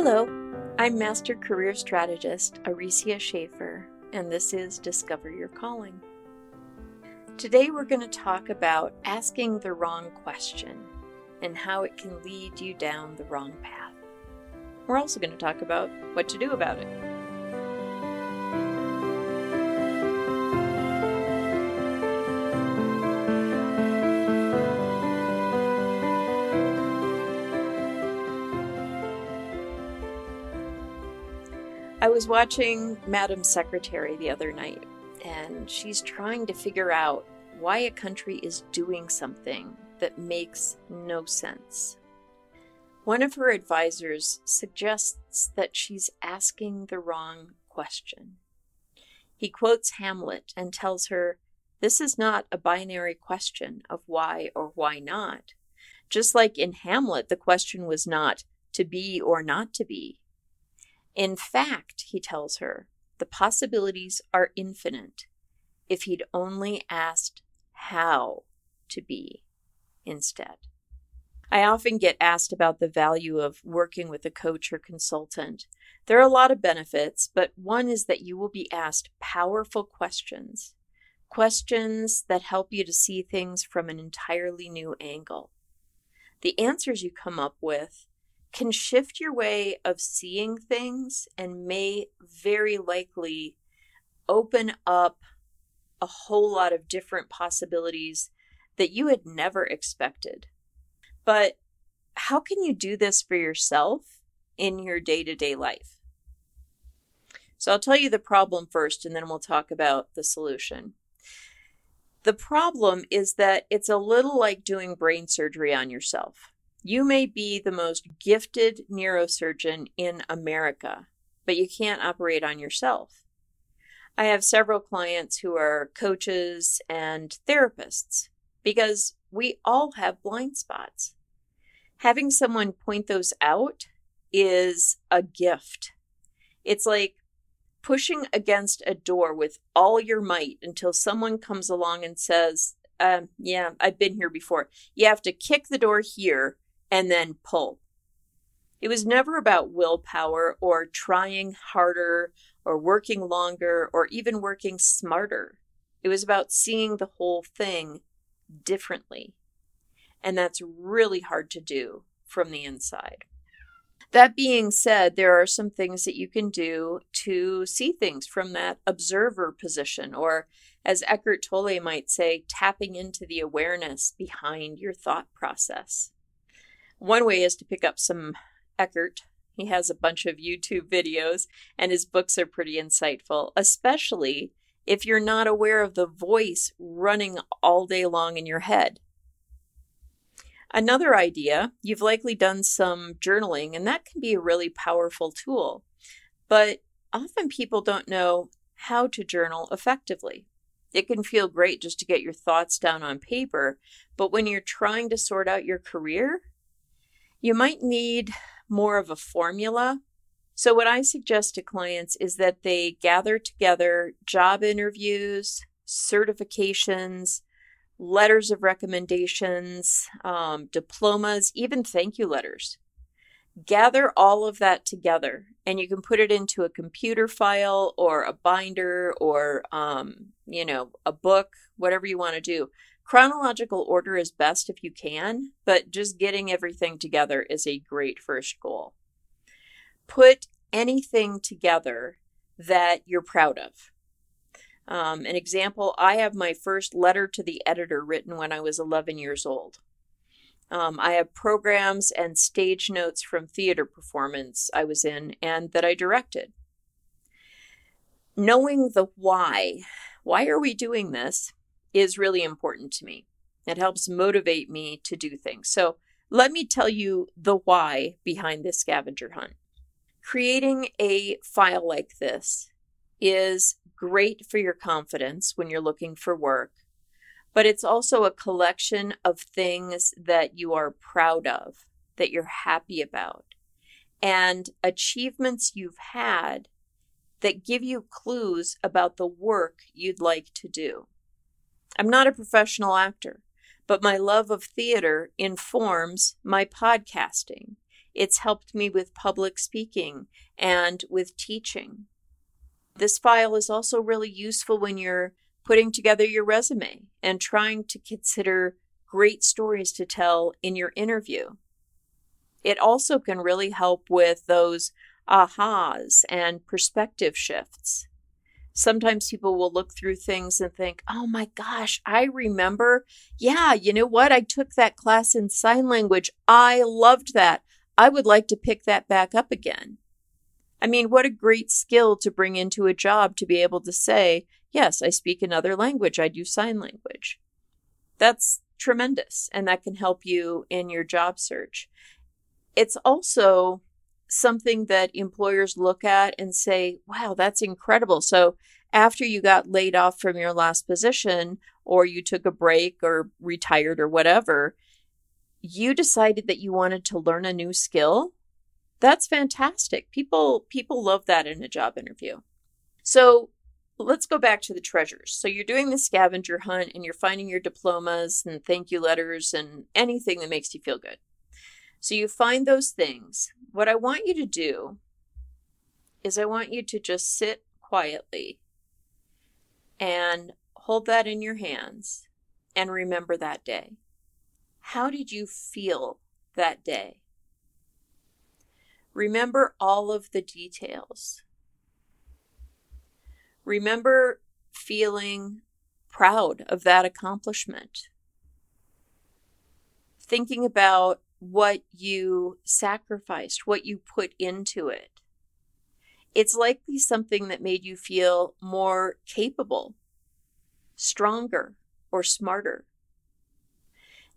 Hello, I'm Master Career Strategist Aricia Schaefer, and this is Discover Your Calling. Today we're going to talk about asking the wrong question and how it can lead you down the wrong path. We're also going to talk about what to do about it. Was watching Madam Secretary the other night, and she's trying to figure out why a country is doing something that makes no sense. One of her advisors suggests that she's asking the wrong question. He quotes Hamlet and tells her, This is not a binary question of why or why not. Just like in Hamlet, the question was not to be or not to be, in fact, he tells her, the possibilities are infinite if he'd only asked how to be instead. I often get asked about the value of working with a coach or consultant. There are a lot of benefits, but one is that you will be asked powerful questions, questions that help you to see things from an entirely new angle. The answers you come up with can shift your way of seeing things and may very likely open up a whole lot of different possibilities that you had never expected. But how can you do this for yourself in your day to day life? So I'll tell you the problem first, and then we'll talk about the solution. The problem is that it's a little like doing brain surgery on yourself. You may be the most gifted neurosurgeon in America, but you can't operate on yourself. I have several clients who are coaches and therapists because we all have blind spots. Having someone point those out is a gift. It's like pushing against a door with all your might until someone comes along and says, um, Yeah, I've been here before. You have to kick the door here and then pull. It was never about willpower or trying harder or working longer or even working smarter. It was about seeing the whole thing differently. And that's really hard to do from the inside. That being said, there are some things that you can do to see things from that observer position, or as Eckhart Tolle might say, tapping into the awareness behind your thought process. One way is to pick up some Eckhart. He has a bunch of YouTube videos, and his books are pretty insightful, especially if you're not aware of the voice running all day long in your head. Another idea, you've likely done some journaling, and that can be a really powerful tool. But often people don't know how to journal effectively. It can feel great just to get your thoughts down on paper, but when you're trying to sort out your career, you might need more of a formula. So, what I suggest to clients is that they gather together job interviews, certifications, letters of recommendations, um, diplomas, even thank you letters. Gather all of that together, and you can put it into a computer file or a binder or, um, you know, a book, whatever you want to do. Chronological order is best if you can, but just getting everything together is a great first goal. Put anything together that you're proud of. Um, an example I have my first letter to the editor written when I was 11 years old. Um, I have programs and stage notes from theater performance I was in and that I directed. Knowing the why, why are we doing this, is really important to me. It helps motivate me to do things. So let me tell you the why behind this scavenger hunt. Creating a file like this is great for your confidence when you're looking for work, but it's also a collection of things that you are proud of, that you're happy about, and achievements you've had that give you clues about the work you'd like to do. I'm not a professional actor, but my love of theater informs my podcasting. It's helped me with public speaking and with teaching. This file is also really useful when you're putting together your resume and trying to consider great stories to tell in your interview. It also can really help with those ahas and perspective shifts. Sometimes people will look through things and think, oh my gosh, I remember. Yeah, you know what? I took that class in sign language. I loved that. I would like to pick that back up again. I mean, what a great skill to bring into a job to be able to say, yes, I speak another language. I do sign language. That's tremendous. And that can help you in your job search. It's also something that employers look at and say, wow, that's incredible. So after you got laid off from your last position, or you took a break or retired or whatever, you decided that you wanted to learn a new skill. That's fantastic. People people love that in a job interview. So let's go back to the treasures. So you're doing the scavenger hunt and you're finding your diplomas and thank you letters and anything that makes you feel good. So you find those things. What I want you to do is I want you to just sit quietly and hold that in your hands and remember that day. How did you feel that day? Remember all of the details. Remember feeling proud of that accomplishment. Thinking about what you sacrificed, what you put into it. It's likely something that made you feel more capable, stronger, or smarter.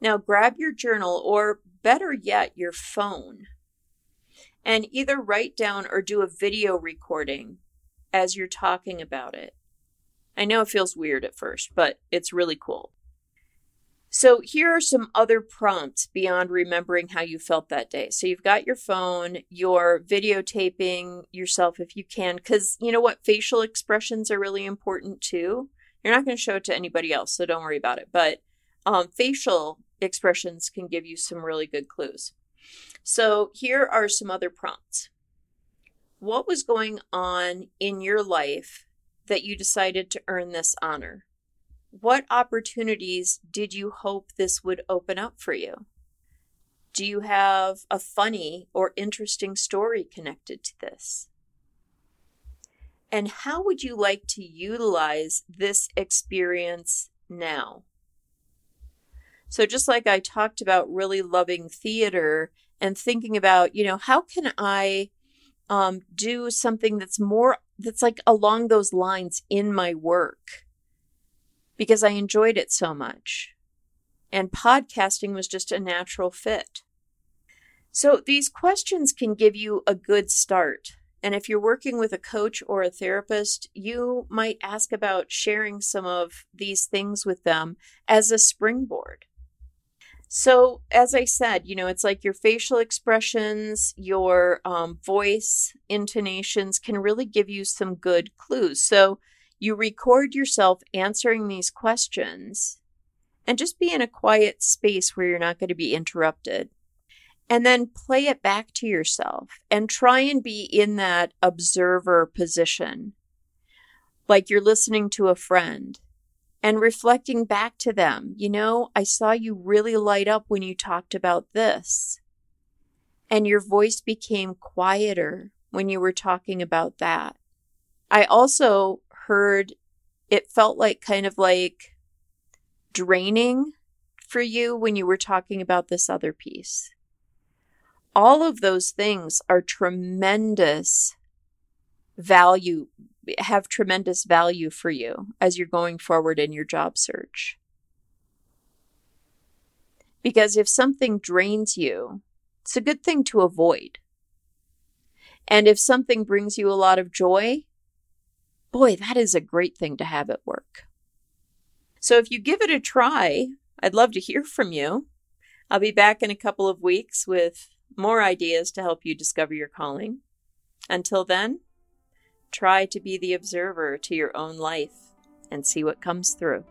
Now grab your journal, or better yet, your phone, and either write down or do a video recording as you're talking about it. I know it feels weird at first, but it's really cool. So, here are some other prompts beyond remembering how you felt that day. So, you've got your phone, you're videotaping yourself if you can, because you know what? Facial expressions are really important too. You're not going to show it to anybody else, so don't worry about it. But um, facial expressions can give you some really good clues. So, here are some other prompts. What was going on in your life that you decided to earn this honor? What opportunities did you hope this would open up for you? Do you have a funny or interesting story connected to this? And how would you like to utilize this experience now? So, just like I talked about really loving theater and thinking about, you know, how can I um, do something that's more, that's like along those lines in my work? Because I enjoyed it so much. And podcasting was just a natural fit. So these questions can give you a good start. And if you're working with a coach or a therapist, you might ask about sharing some of these things with them as a springboard. So, as I said, you know, it's like your facial expressions, your um, voice intonations can really give you some good clues. So, you record yourself answering these questions and just be in a quiet space where you're not going to be interrupted. And then play it back to yourself and try and be in that observer position, like you're listening to a friend and reflecting back to them. You know, I saw you really light up when you talked about this. And your voice became quieter when you were talking about that. I also heard it felt like kind of like draining for you when you were talking about this other piece. All of those things are tremendous value, have tremendous value for you as you're going forward in your job search. Because if something drains you, it's a good thing to avoid. And if something brings you a lot of joy, Boy, that is a great thing to have at work. So if you give it a try, I'd love to hear from you. I'll be back in a couple of weeks with more ideas to help you discover your calling. Until then, try to be the observer to your own life and see what comes through.